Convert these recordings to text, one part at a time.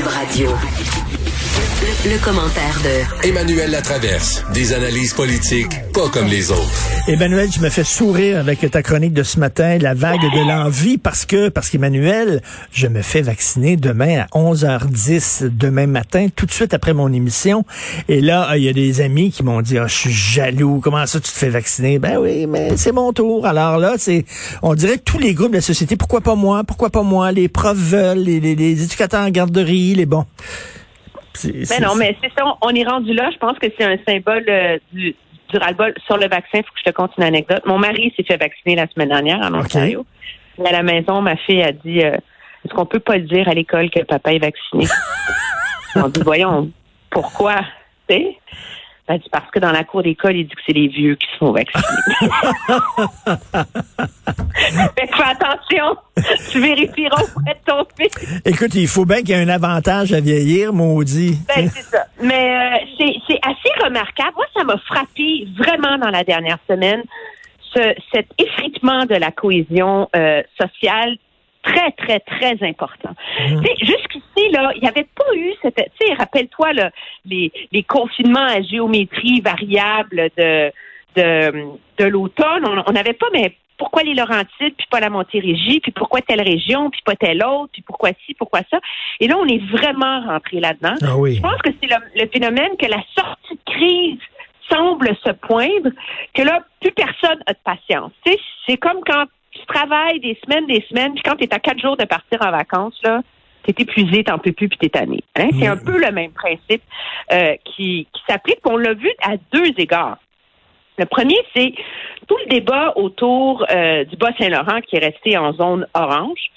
Cube Radio. Le, le commentaire de Emmanuel Latraverse. Des analyses politiques pas comme les autres. Emmanuel, je me fais sourire avec ta chronique de ce matin, la vague de l'envie, parce que, parce qu'Emmanuel, je me fais vacciner demain à 11h10, demain matin, tout de suite après mon émission. Et là, il y a des amis qui m'ont dit, ah, je suis jaloux, comment ça tu te fais vacciner? Ben oui, mais c'est mon tour. Alors là, c'est, on dirait que tous les groupes de la société, pourquoi pas moi, pourquoi pas moi, les profs veulent, les, les, les éducateurs en garderie, les bons. Mais non, mais c'est ça, on est rendu là. Je pense que c'est un symbole euh, du, du ras-le-bol sur le vaccin. Il faut que je te conte une anecdote. Mon mari s'est fait vacciner la semaine dernière en Ontario. À la maison, ma fille a dit euh, Est-ce qu'on peut pas le dire à l'école que papa est vacciné? on dit Voyons, pourquoi? Tu dit parce que dans la cour d'école, il dit que c'est les vieux qui se font vacciner. fait que fais attention. Tu vérifieras auprès de ton fils. Écoute, il faut bien qu'il y ait un avantage à vieillir, maudit. Ben, c'est ça. Mais euh, c'est c'est assez remarquable. Moi, ça m'a frappé vraiment dans la dernière semaine, ce, cet effritement de la cohésion euh, sociale très, très, très important. Sais, Jusqu'ici, là, il n'y avait pas eu cette... Tu sais, rappelle-toi là, les, les confinements à géométrie variable de, de, de l'automne. On n'avait pas, mais pourquoi les Laurentides, puis pas la Montérégie, puis pourquoi telle région, puis pas telle autre, puis pourquoi ci, pourquoi ça? Et là, on est vraiment rentré là-dedans. Ah oui. Je pense que c'est le, le phénomène que la sortie de crise semble se poindre, que là, plus personne a de patience. C'est comme quand tu travailles des semaines, des semaines, puis quand tu es à quatre jours de partir en vacances, là, t'es épuisé, t'en peux plus, puis t'es tanné. Hein? C'est un peu le même principe euh, qui, qui s'applique. On l'a vu à deux égards. Le premier, c'est tout le débat autour euh, du Bas-Saint-Laurent qui est resté en zone orange.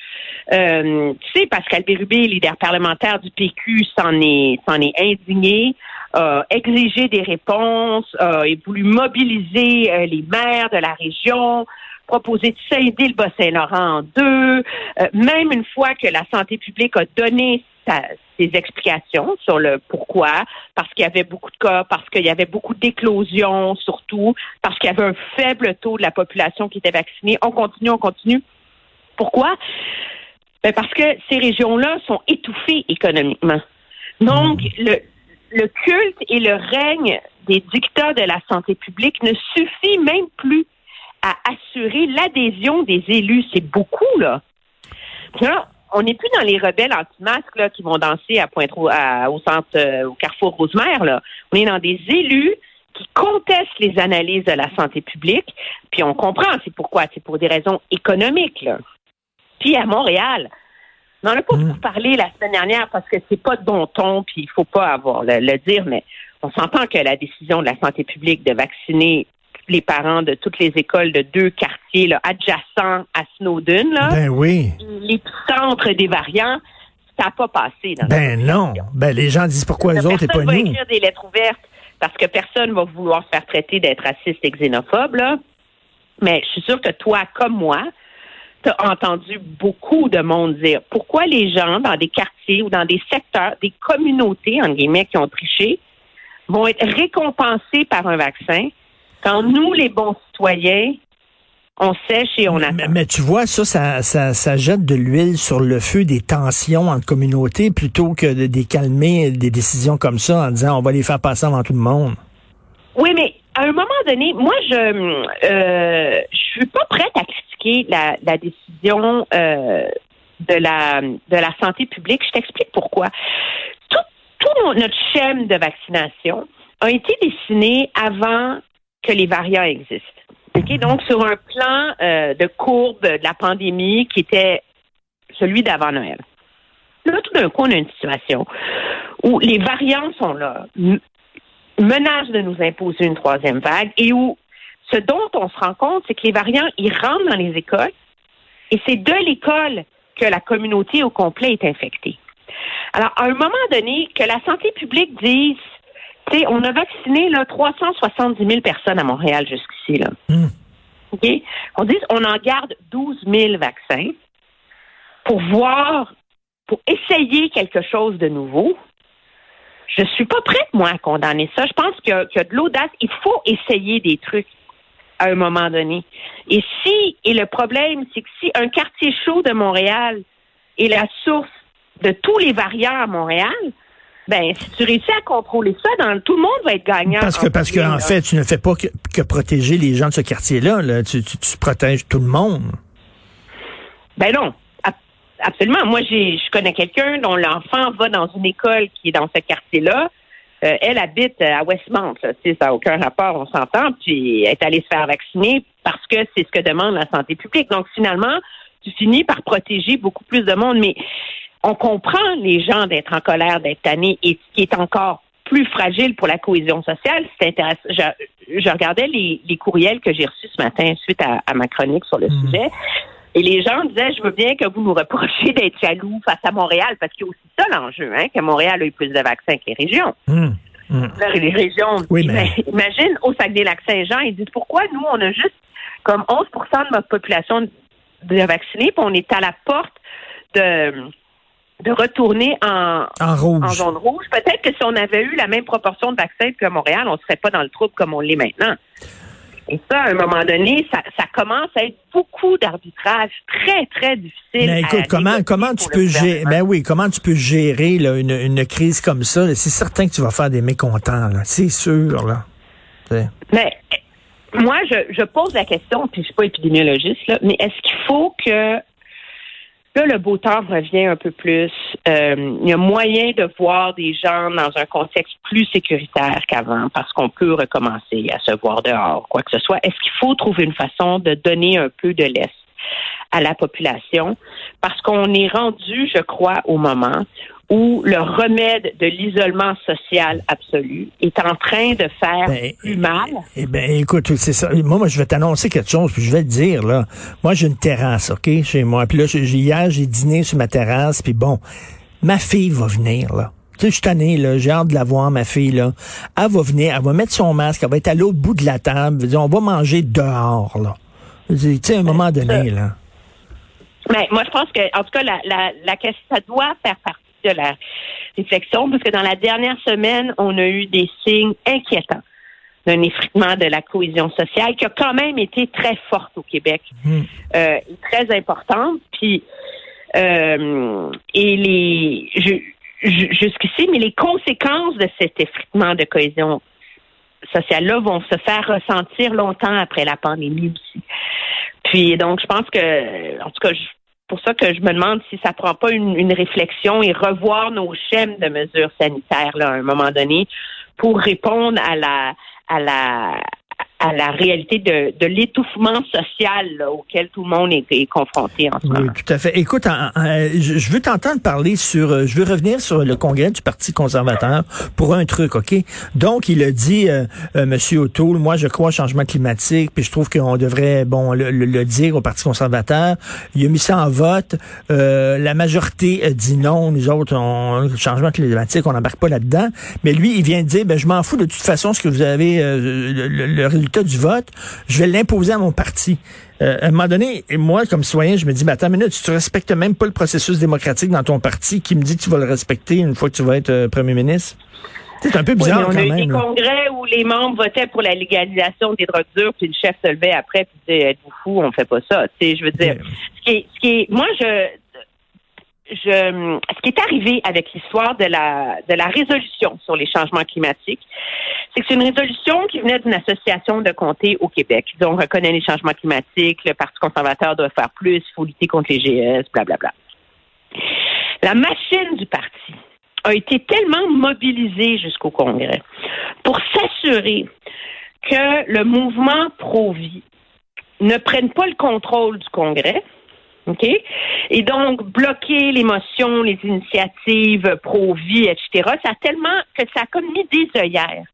Euh, tu sais, Pascal Bérubé, leader parlementaire du PQ, s'en est, s'en est indigné, a exigé des réponses, a voulu mobiliser euh, les maires de la région, proposer de scinder le Bas-Saint-Laurent en deux, euh, même une fois que la santé publique a donné sa- ses explications sur le pourquoi, parce qu'il y avait beaucoup de cas, parce qu'il y avait beaucoup d'éclosions surtout, parce qu'il y avait un faible taux de la population qui était vaccinée. On continue, on continue. Pourquoi? Ben, parce que ces régions-là sont étouffées économiquement. Donc, le, le culte et le règne des dictats de la santé publique ne suffit même plus à assurer l'adhésion des élus. C'est beaucoup, là. Là, on n'est plus dans les rebelles anti-masques là, qui vont danser à Pointe à, au centre, euh, au carrefour Rosemère. Là. On est dans des élus qui contestent les analyses de la santé publique. Puis on comprend, c'est pourquoi? C'est pour des raisons économiques. Là. Puis à Montréal, on n'en a pas beaucoup parlé la semaine dernière parce que c'est pas de bon ton, puis il faut pas avoir le, le dire, mais on s'entend que la décision de la santé publique de vacciner les parents de toutes les écoles de deux quartiers là, adjacents à Snowden, là, Ben oui. l'épicentre des variants, ça n'a pas passé. Dans Ben non. Ben les gens disent pourquoi les autres et pas Personne va nous. écrire des lettres ouvertes parce que personne va vouloir se faire traiter d'être raciste et xénophobe. Là. Mais je suis sûre que toi, comme moi, tu as entendu beaucoup de monde dire pourquoi les gens dans des quartiers ou dans des secteurs, des communautés, en guillemets, qui ont triché, vont être récompensés par un vaccin quand nous, les bons citoyens, on sèche et on attend. Mais, mais tu vois, ça, ça, ça, ça jette de l'huile sur le feu des tensions entre communautés plutôt que de, de calmer des décisions comme ça en disant on va les faire passer avant tout le monde. Oui, mais à un moment donné, moi, je euh, je suis pas prête à critiquer la, la décision euh, de la de la santé publique. Je t'explique pourquoi. Tout, tout notre schème de vaccination a été dessiné avant que les variants existent. Donc, sur un plan euh, de courbe de la pandémie qui était celui d'avant Noël. Là, tout d'un coup, on a une situation où les variants sont là, menacent de nous imposer une troisième vague et où ce dont on se rend compte, c'est que les variants, ils rentrent dans les écoles et c'est de l'école que la communauté au complet est infectée. Alors, à un moment donné, que la santé publique dise, sais, on a vacciné là, 370 000 personnes à Montréal jusqu'ici. Là. Hmm. OK? On dit, on en garde 12 000 vaccins pour voir, pour essayer quelque chose de nouveau. Je suis pas prête, moi, à condamner ça. Je pense qu'il y, y a de l'audace. Il faut essayer des trucs à un moment donné. Et si, et le problème, c'est que si un quartier chaud de Montréal est la source de tous les variants à Montréal, ben si tu réussis à contrôler ça, dans, tout le monde va être gagnant. Parce que parce qu'en fait, tu ne fais pas que, que protéger les gens de ce quartier-là. Là. Tu, tu, tu protèges tout le monde. Ben non. Absolument. Moi, j'ai, je connais quelqu'un dont l'enfant va dans une école qui est dans ce quartier-là. Euh, elle habite à Westmount. Là. Tu sais, ça n'a aucun rapport, on s'entend. Puis elle est allée se faire vacciner parce que c'est ce que demande la santé publique. Donc finalement, tu finis par protéger beaucoup plus de monde. Mais on comprend les gens d'être en colère, d'être tannés. Et ce qui est encore plus fragile pour la cohésion sociale, c'est intéressant. Je, je, regardais les, les courriels que j'ai reçus ce matin suite à, à ma chronique sur le mmh. sujet. Et les gens disaient, je veux bien que vous nous reprochiez d'être jaloux face à Montréal, parce qu'il y a aussi ça l'enjeu, hein, que Montréal a eu plus de vaccins que les régions. Mmh. Mmh. Les régions, oui, mais... imagine au Saguenay-Lac-Saint-Jean, ils disent pourquoi nous, on a juste comme 11% de notre population de vaccinés, puis on est à la porte de de retourner en, en, rouge. en zone rouge. Peut-être que si on avait eu la même proportion de vaccins qu'à Montréal, on ne serait pas dans le trouble comme on l'est maintenant. Et ça, à un moment donné, ça, ça commence à être beaucoup d'arbitrage très, très difficile. Mais écoute, comment, comment tu peux gérer, ben oui, comment tu peux gérer là, une, une crise comme ça? C'est certain que tu vas faire des mécontents, là. C'est sûr, là. Mais moi, je, je pose la question, puis je suis pas épidémiologiste, là, mais est-ce qu'il faut que Là, le beau temps revient un peu plus. Euh, il y a moyen de voir des gens dans un contexte plus sécuritaire qu'avant parce qu'on peut recommencer à se voir dehors, quoi que ce soit. Est-ce qu'il faut trouver une façon de donner un peu de laisse à la population? Parce qu'on est rendu, je crois, au moment où le remède de l'isolement social absolu est en train de faire ben, plus mal. Eh, ben, écoute, c'est ça. Moi, moi, je vais t'annoncer quelque chose, puis je vais te dire, là. Moi, j'ai une terrasse, OK, chez moi. Puis là, hier, j'ai dîné sur ma terrasse, puis bon, ma fille va venir, là. Tu sais, je suis tanné, là, j'ai hâte de la voir, ma fille, là. Elle va venir, elle va mettre son masque, elle va être à l'autre bout de la table. On va manger dehors, là. Tu sais, à un moment donné, là. Mais moi, je pense que, en tout cas, la, la, la question, ça doit faire partie de la réflexion, parce que dans la dernière semaine, on a eu des signes inquiétants d'un effritement de la cohésion sociale qui a quand même été très forte au Québec, mmh. euh, très importante. Puis euh, et les jusqu'ici, mais les conséquences de cet effritement de cohésion sociale-là vont se faire ressentir longtemps après la pandémie aussi. Puis donc, je pense que, en tout cas, je, pour ça que je me demande si ça prend pas une, une réflexion et revoir nos schèmes de mesures sanitaires là, à un moment donné pour répondre à la à la à la réalité de, de l'étouffement social là, auquel tout le monde est, est confronté en ce oui, moment. tout à fait. Écoute, en, en, je, je veux t'entendre parler sur, euh, je veux revenir sur le congrès du Parti conservateur pour un truc, OK? Donc, il a dit, euh, euh, Monsieur O'Toole, moi, je crois au changement climatique, puis je trouve qu'on devrait, bon, le, le, le, dire au Parti conservateur. Il a mis ça en vote. Euh, la majorité dit non. Nous autres, on, le changement climatique, on n'embarque pas là-dedans. Mais lui, il vient de dire, ben, je m'en fous de toute façon ce que vous avez, euh, le, le résultat du vote, je vais l'imposer à mon parti. Euh, à un moment donné, moi, comme citoyen, je me dis, mais attends une minute, tu respectes même pas le processus démocratique dans ton parti qui me dit que tu vas le respecter une fois que tu vas être euh, premier ministre? C'est un peu bizarre oui, on a eu des congrès où les membres votaient pour la légalisation des drogues dures, puis le chef se levait après puis disait êtes-vous fou, on fait pas ça. Tu sais, je veux dire, Oui. ce qui est, ce qui est, moi je, ce qui est arrivé avec l'histoire de la résolution sur les changements climatiques, c'est que c'est une résolution qui venait d'une association de comtés au Québec. Ils reconnaît les changements climatiques, le Parti conservateur doit faire plus, il faut lutter contre les GS, blablabla. La machine du parti a été tellement mobilisée jusqu'au Congrès pour s'assurer que le mouvement pro-vie ne prenne pas le contrôle du Congrès, OK? Et donc, bloquer les motions, les initiatives pro-vie, etc., ça a tellement que ça a comme mis des œillères.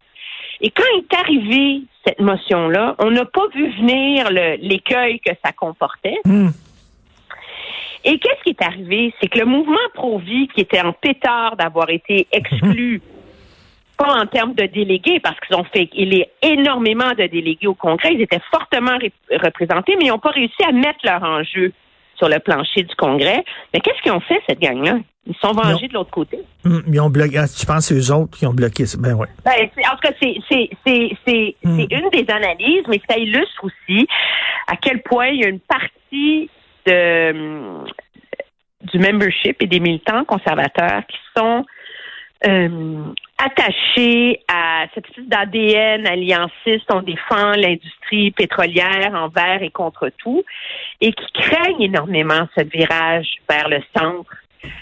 Et quand est arrivée cette motion-là, on n'a pas vu venir l'écueil que ça comportait. Mmh. Et qu'est-ce qui est arrivé? C'est que le mouvement pro-vie, qui était en pétard d'avoir été exclu, pas en termes de délégués, parce qu'ils ont fait il est énormément de délégués au Congrès, ils étaient fortement représentés, mais ils n'ont pas réussi à mettre leur enjeu sur le plancher du Congrès. Mais qu'est-ce qu'ils ont fait, cette gang-là? Ils sont vengés de l'autre côté. Mmh, ils ont bloqué. Tu penses eux autres qui ont bloqué ça? Ben oui. Ben, en tout cas, c'est mmh. une des analyses, mais ça illustre aussi à quel point il y a une partie de du membership et des militants conservateurs qui sont euh, attachés à cette espèce d'ADN allianciste. On défend l'industrie pétrolière envers et contre tout et qui craignent énormément ce virage vers le centre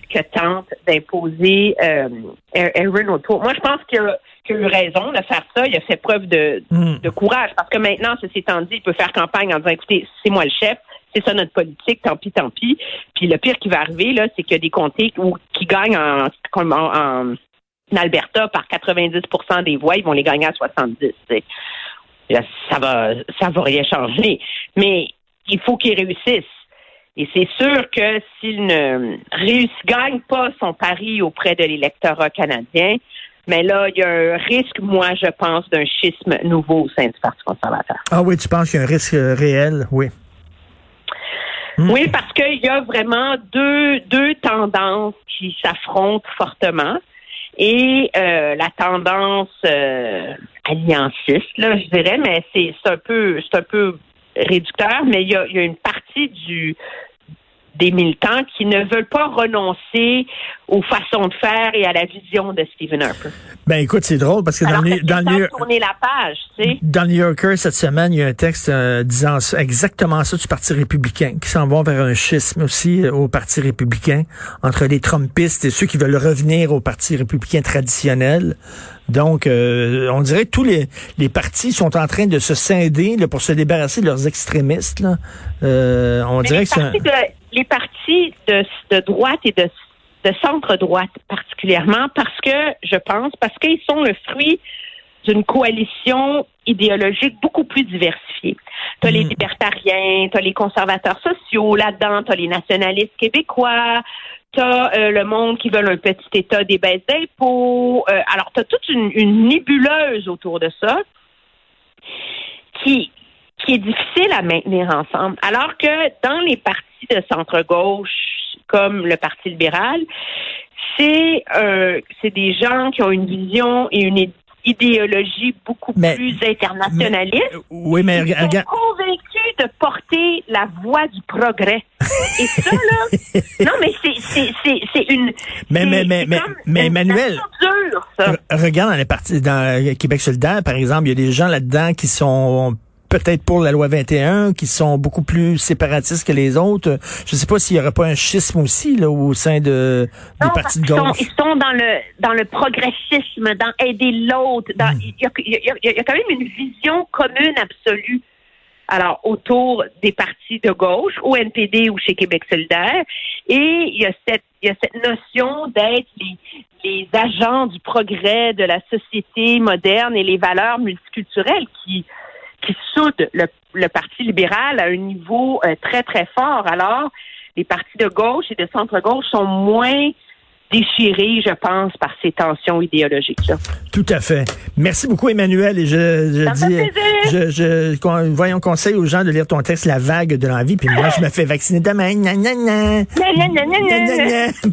que tente d'imposer euh, Aaron O'Toole. Moi, je pense qu'il a, a, eu raison de faire ça. Il a fait preuve de, Mm. de courage parce que maintenant, ceci étant dit, il peut faire campagne en disant, écoutez, c'est moi le chef, c'est ça notre politique, tant pis, tant pis. Puis le pire qui va arriver, là, c'est qu'il y a des comtés où, qui gagnent en, en, en Alberta par 90% des voix, ils vont les gagner à 70. t'sais. Là, Ça va, ça va rien changer. Mais il faut qu'ils réussissent. Et c'est sûr que s'il ne réussit, gagne pas son pari auprès de l'électorat canadien, mais là, il y a un risque, moi, je pense, d'un schisme nouveau au sein du Parti conservateur. Ah oui, tu penses qu'il y a un risque euh, réel, oui. Mm. Oui, parce qu'il y a vraiment deux, deux tendances qui s'affrontent fortement. Et euh, la tendance euh, allianciste, là, je dirais, mais c'est un peu c'est un peu réducteur, mais il y a, il y a une partie du des militants qui ne veulent pas renoncer aux façons de faire et à la vision de Stephen Harper. Ben écoute, c'est drôle parce que dans le, dans, le New, tourner la page, tu sais. dans le New Yorker cette semaine, il y a un texte euh, disant exactement ça du Parti républicain, qui s'en vont vers un schisme aussi euh, au Parti républicain entre les Trumpistes et ceux qui veulent revenir au Parti républicain traditionnel. Donc, euh, on dirait que tous les, les partis sont en train de se scinder là, pour se débarrasser de leurs extrémistes. Là. On Mais dirait que c'est les partis de, de droite et de, de centre-droite particulièrement parce que, je pense, parce qu'ils sont le fruit d'une coalition idéologique beaucoup plus diversifiée. Tu as les Mm. libertariens, tu as les conservateurs sociaux là-dedans, tu as les nationalistes québécois, tu as le monde qui veulent un petit État des baisses d'impôts. Euh, alors, tu as toute une, une nébuleuse autour de ça qui, qui est difficile à maintenir ensemble. Alors que dans les partis de centre-gauche, comme le Parti libéral, c'est euh, c'est des gens qui ont une vision et une idéologie beaucoup Mais- plus internationaliste. Oui, mais Ils sont convaincus de porter la voie du progrès. Et ça, là, non, mais c'est- c'est c'est- c'est une... Mais- mais- mais- mais- mais Emmanuel- dure, ça. Re- Regarde dans les partis, dans Québec solidaire, par exemple, il y a des gens là-dedans qui sont peut-être pour la loi 21, qui sont beaucoup plus séparatistes que les autres. Je sais pas s'il y aurait pas un schisme aussi là au sein de des Non, partis de qu'ils sont, gauche. ils sont dans le dans le progressisme, dans aider l'autre. Hmm. Il y, a, y a quand même une vision commune absolue. Alors, autour des partis de gauche, au NPD ou chez Québec solidaire. Et il y a cette, il y a cette notion d'être les, les agents du progrès de la société moderne et les valeurs multiculturelles qui, qui soudent le, le Parti libéral à un niveau euh, très, très fort. Alors, les partis de gauche et de centre-gauche sont moins déchirés, je pense, par ces tensions idéologiques-là. Tout à fait. Merci beaucoup, Emmanuel. Et je, je Ça dis, fait plaisir. je, je, voyons conseil aux gens de lire ton texte, La vague de l'envie. Puis moi, je me fais vacciner demain. Gna. gna.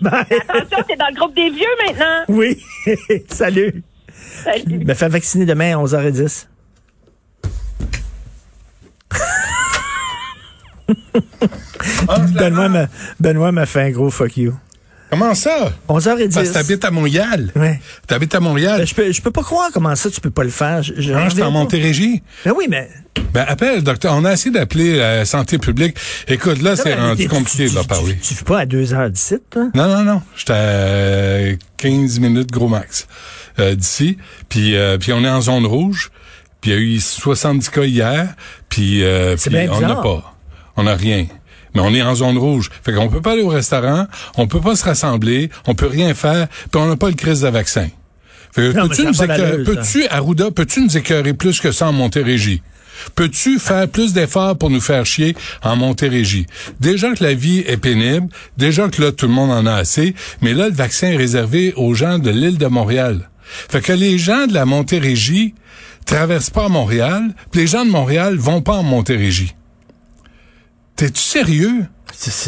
Bye. Attention, t'es dans le groupe des vieux maintenant. Oui. Salut. Salut. Me fais vacciner demain à 11h10. Benoît m'a, Benoît m'a fait un gros fuck you. Comment ça? 11h10. Parce que t'habites à Montréal. Ouais. T'habites à Montréal. Ben, je peux, je peux pas croire comment ça tu peux pas le faire. Je, je Hein, j'étais en. Montérégie. Ben oui, mais. Ben, appelle, docteur. On a essayé d'appeler la santé publique. Écoute, là, c'est Non, rendu compliqué de leur parler. Tu, tu fais pas à 2h17, toi? Non, non, non. J'étais à 15 minutes gros max euh, d'ici. Puis, euh, puis on est en zone rouge. Puis il y a eu 70 cas hier. Puis, euh, puis on n'a pas. On n'a rien. Mais on est en zone rouge. Fait qu'on peut pas aller au restaurant, on peut pas se rassembler, on peut rien faire, puis on n'a pas le crise de vaccin. Fait que peux-tu nous écœurer- peux-tu, Arruda, peux-tu nous écœurer plus que ça en Montérégie? Peux-tu faire plus d'efforts pour nous faire chier en Montérégie? Déjà que la vie est pénible, déjà que là, tout le monde en a assez, mais là, le vaccin est réservé aux gens de l'île de Montréal. Fait que les gens de la Montérégie traversent pas Montréal, puis les gens de Montréal vont pas en Montérégie. T'es-tu sérieux?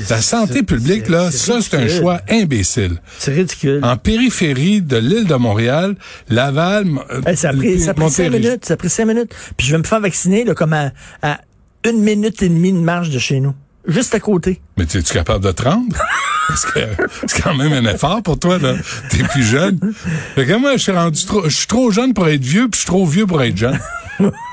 La santé publique, là, ça, c'est un choix imbécile. C'est ridicule. En périphérie de l'île de Montréal, Laval, euh, Hey, ça a pris, ça a pris cinq minutes. Ça a pris cinq minutes. Puis je vais me faire vacciner là, comme à, à une minute et demie de marche de chez nous. Juste à côté. Mais es-tu capable de te rendre? Parce que c'est quand même un effort pour toi, là. T'es plus jeune. Fait que moi, je suis rendu trop, je suis trop jeune pour être vieux, puis je suis trop vieux pour être jeune.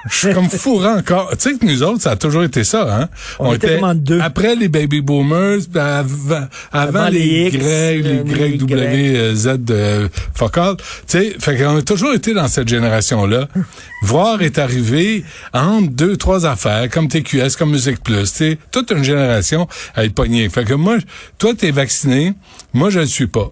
Je suis comme fourrant encore. Tu sais que nous autres, ça a toujours été ça, hein? On était deux. Après les baby boomers, avant, avant, Avant les, les Grecs, les euh, W, Z de Focal. Tu sais, fait qu'on a toujours été dans cette génération-là. Voir est arrivé entre deux, trois affaires, comme TQS, comme Musique Plus, tu sais, toute une génération à être pognée. Fait que moi, toi, t'es vacciné, moi, je le suis pas.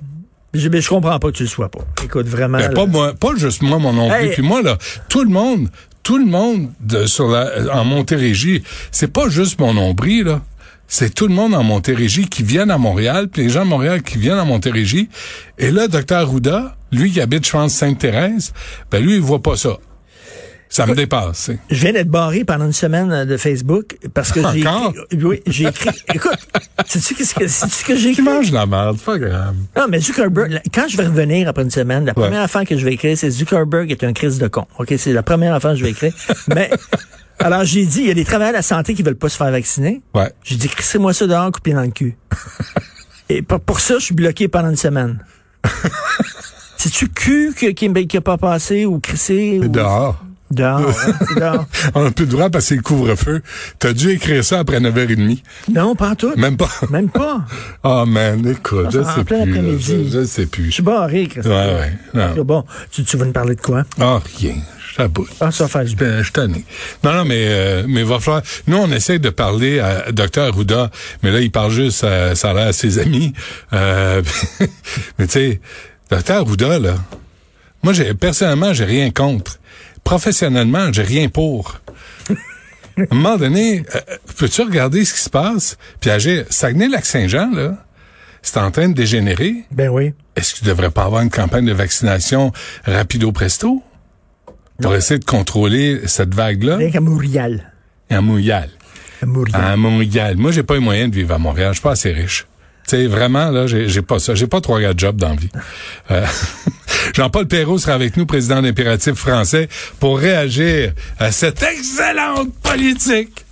Je, mais je comprends pas que tu le sois pas. Écoute, vraiment. Ben, là. pas moi, pas juste moi, mon nombril. Hey. Puis moi, là, tout le monde, tout le monde de, sur en Montérégie, c'est pas juste mon nombril, là. C'est tout le monde en Montérégie qui viennent à Montréal, puis les gens de Montréal qui viennent à Montérégie. Et là, docteur Arruda, lui qui habite, je pense, Sainte-Thérèse, ben lui, il voit pas ça. Ça me dépasse. c'est. Je viens d'être barré pendant une semaine euh, de Facebook parce que j'ai écrit, oui, j'ai écrit. écoute, sais-tu qu'est-ce que, ce que j'ai Tu écrit? manges de la merde, pas grave. Non, mais Zuckerberg, quand je vais revenir après une semaine, la première affaire que je vais écrire, c'est Zuckerberg est un crise de con. OK, c'est la première affaire que je vais écrire. mais, alors j'ai dit, il y a des travailleurs de la santé qui veulent pas se faire vacciner. Ouais. J'ai dit, crissez-moi ça dehors, coupé dans le cul. Et pour, pour ça, je suis bloqué pendant une semaine. C'est-tu cul que- qui qui a pas passé ou crissé? ou- Dehors. Dehors, hein. On a plus le droit parce que c'est le couvre-feu. T'as dû écrire ça après 9h30. Non, pas en tout. Même pas. Même pas. Oh man, écoute, je sais plus. là. Je, je sais Je plus. suis barré, Ouais, Christophe. ouais. Non. Bon, tu, tu vas nous parler de quoi? Ah, rien. Je t'aboute. Ah, ça va faire du bien. Ben, je suis tanné. Non, non, mais euh, mais va falloir. Nous, on essaie de parler à Dr Arruda, mais là, il parle juste, à, ça a l'air à ses amis. Euh, mais tu sais, Dr Arruda, là, moi, j'ai personnellement, j'ai rien contre. Professionnellement, j'ai rien pour. À un moment donné, euh, peux-tu regarder ce qui se passe? Puis agir? Saguenay-Lac-Saint-Jean, là, c'est en train de dégénérer. Ben oui. Est-ce qu'il ne devrait pas avoir une campagne de vaccination rapido presto? Pour essayer de contrôler cette vague-là? Rien qu'à Montréal. à Montréal? À Montréal. À Montréal. Moi, j'ai pas les moyens de vivre à Montréal. Je suis pas assez riche. Sais, vraiment, là, j'ai j'ai pas ça. J'ai pas trois gars de job dans la vie. Euh, Jean-Paul Perrault sera avec nous, président d'Impératif français, pour réagir à cette excellente politique.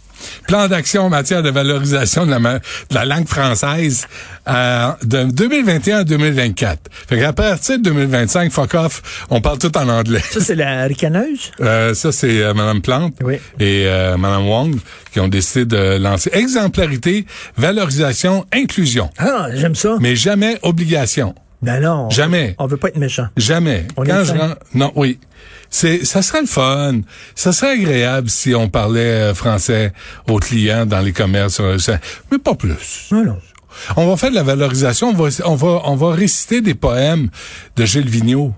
Plan d'action en matière de valorisation de la, ma- de la langue française euh, de 2021 à 2024. Fait qu'à partir de 2025, fuck off, on parle tout en anglais. Ça, c'est la ricaneuse? Euh, ça, c'est euh, Mme Plante Oui. et euh, Mme Wong qui ont décidé de lancer exemplarité, valorisation, inclusion, Ah, j'aime ça. mais jamais obligation. Ben non. Jamais. On veut pas être méchant. Jamais. On Quand est je non, oui. C'est, ça serait le fun. Ça serait agréable si on parlait euh, français aux clients dans les commerces, euh, mais pas plus. Non, non. On va faire de la valorisation. On va, on va, on va réciter des poèmes de Gilles Vigneault.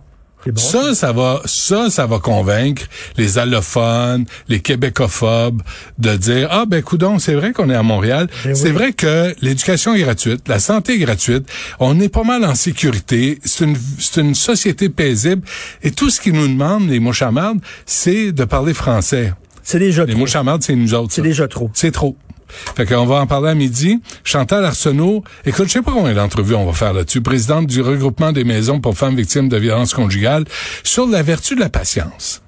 Bon. Ça, ça? va, ça, ça va convaincre les allophones, les québécophobes de dire ah ben coudon, c'est vrai qu'on est à Montréal, Ben c'est oui. vrai que l'éducation est gratuite, la santé est gratuite, on est pas mal en sécurité, c'est une, c'est une société paisible et tout ce qu'ils nous demandent les mouchamardes, c'est de parler français. C'est déjà Les trop. mouchamardes, c'est nous autres. C'est déjà trop. C'est trop. Fait qu'on va en parler à midi. Chantal Arsenault, écoute, je sais pas combien d'entrevues on va faire là-dessus, présidente du regroupement des maisons pour femmes victimes de violences conjugales, sur la vertu de la patience.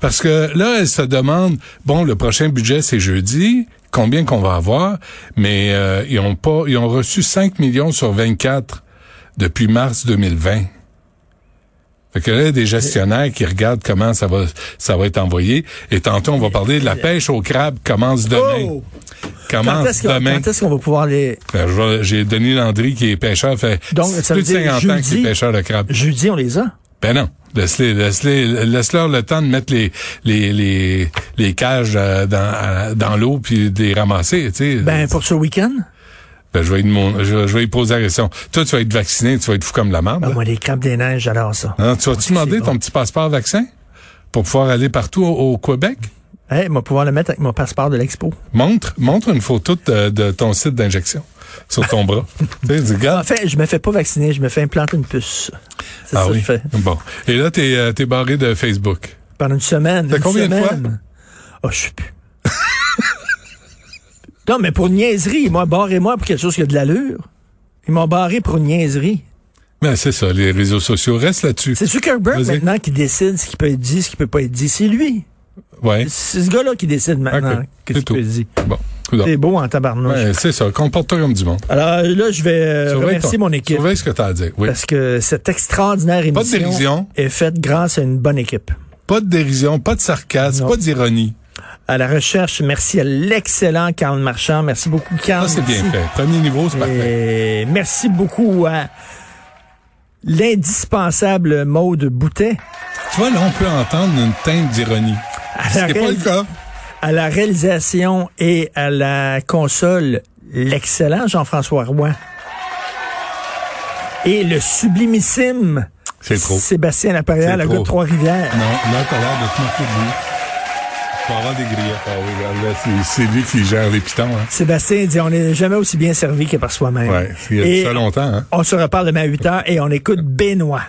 Parce que là, elle se demande, bon, le prochain budget, c'est jeudi, combien qu'on va avoir, mais euh, ils ont pas, ils ont reçu 5 millions sur 24 depuis mars 2020. Fait que là, il y a des gestionnaires qui regardent comment ça va, ça va être envoyé. Et tantôt, on va parler de la pêche au crabe commence demain. Oh! Quand Commence est-ce qu'on- demain. quand est-ce qu'on va pouvoir les... Ben, J'ai Denis Landry qui est pêcheur, fait Donc, ça plus de dire 50 ans qu'il est pêcheur de crabe. Jeudi, on les a? Ben non. Laisse-les, laisse-les, laisse-leur le temps de mettre les, les, les, les cages euh, dans, dans l'eau puis de les ramasser, tu sais. Ben, pour ce week-end? Ben, je vais, demander- je, vais- lui poser la question. Toi, tu vas être vacciné, tu vas être fou comme la merde. Ben, là. moi, les crabes des neiges, j'adore ça. Hein, tu vas-tu demander bon. ton petit passeport vaccin pour pouvoir aller partout au, au Québec? Hey, moi, pouvoir le mettre avec mon passeport de l'expo. Montre, montre une photo de, de ton site d'injection sur ton bras. Tu sais, En regarde. fait, je me fais pas vacciner, je me fais implanter une puce. C'est Ah ça que oui? je fais. Bon. Et là, t'es, euh, t'es barré de Facebook. Pendant une semaine. T'as une combien de semaine. Oh, je sais plus. Non, mais pour une niaiserie, ils m'ont barré-moi pour quelque chose qui a de l'allure. Ils m'ont barré pour une niaiserie. Ben, c'est ça, les réseaux sociaux restent là-dessus. C'est Zuckerberg maintenant qui décide ce qui peut être dit, ce qui peut pas être dit. C'est lui. Ouais. C'est ce gars-là qui décide maintenant que C'est tu tout. peux dire. Bon. C'est beau en tabarnouche. Ouais, c'est ça, comporte-toi comme du monde. Alors là, je vais euh, Surveille remercier ton- mon équipe. Surveille ce que tu as à dire. Oui. Parce que cette extraordinaire Pas de émission dérision. est faite grâce à une bonne équipe. Pas de dérision, pas de sarcasme, Non. pas d'ironie. À la recherche, merci à l'excellent Karl Marchand. Merci beaucoup, Karl. Ça, c'est bien fait. Premier niveau, c'est parfait. Merci beaucoup à l'indispensable Maude Boutet, Tu vois, là, on peut entendre une teinte d'ironie. n'est pas le cas. à la réalisation et à la console, l'excellent Jean-François Roy. Et le sublimissime C'est trop. Sébastien C'est le gars de Trois-Rivières. Non, là, t'as l'air de te moquer de lui. Tu vas avoir des griefs. Ah oui, regarde, là, c'est- lui qui gère les pitons. Hein. Sébastien dit on n'est jamais aussi bien servi que par soi-même. Ouais, il y a Et ça longtemps. Hein. on se reparle demain à 8 h et on écoute Benoît.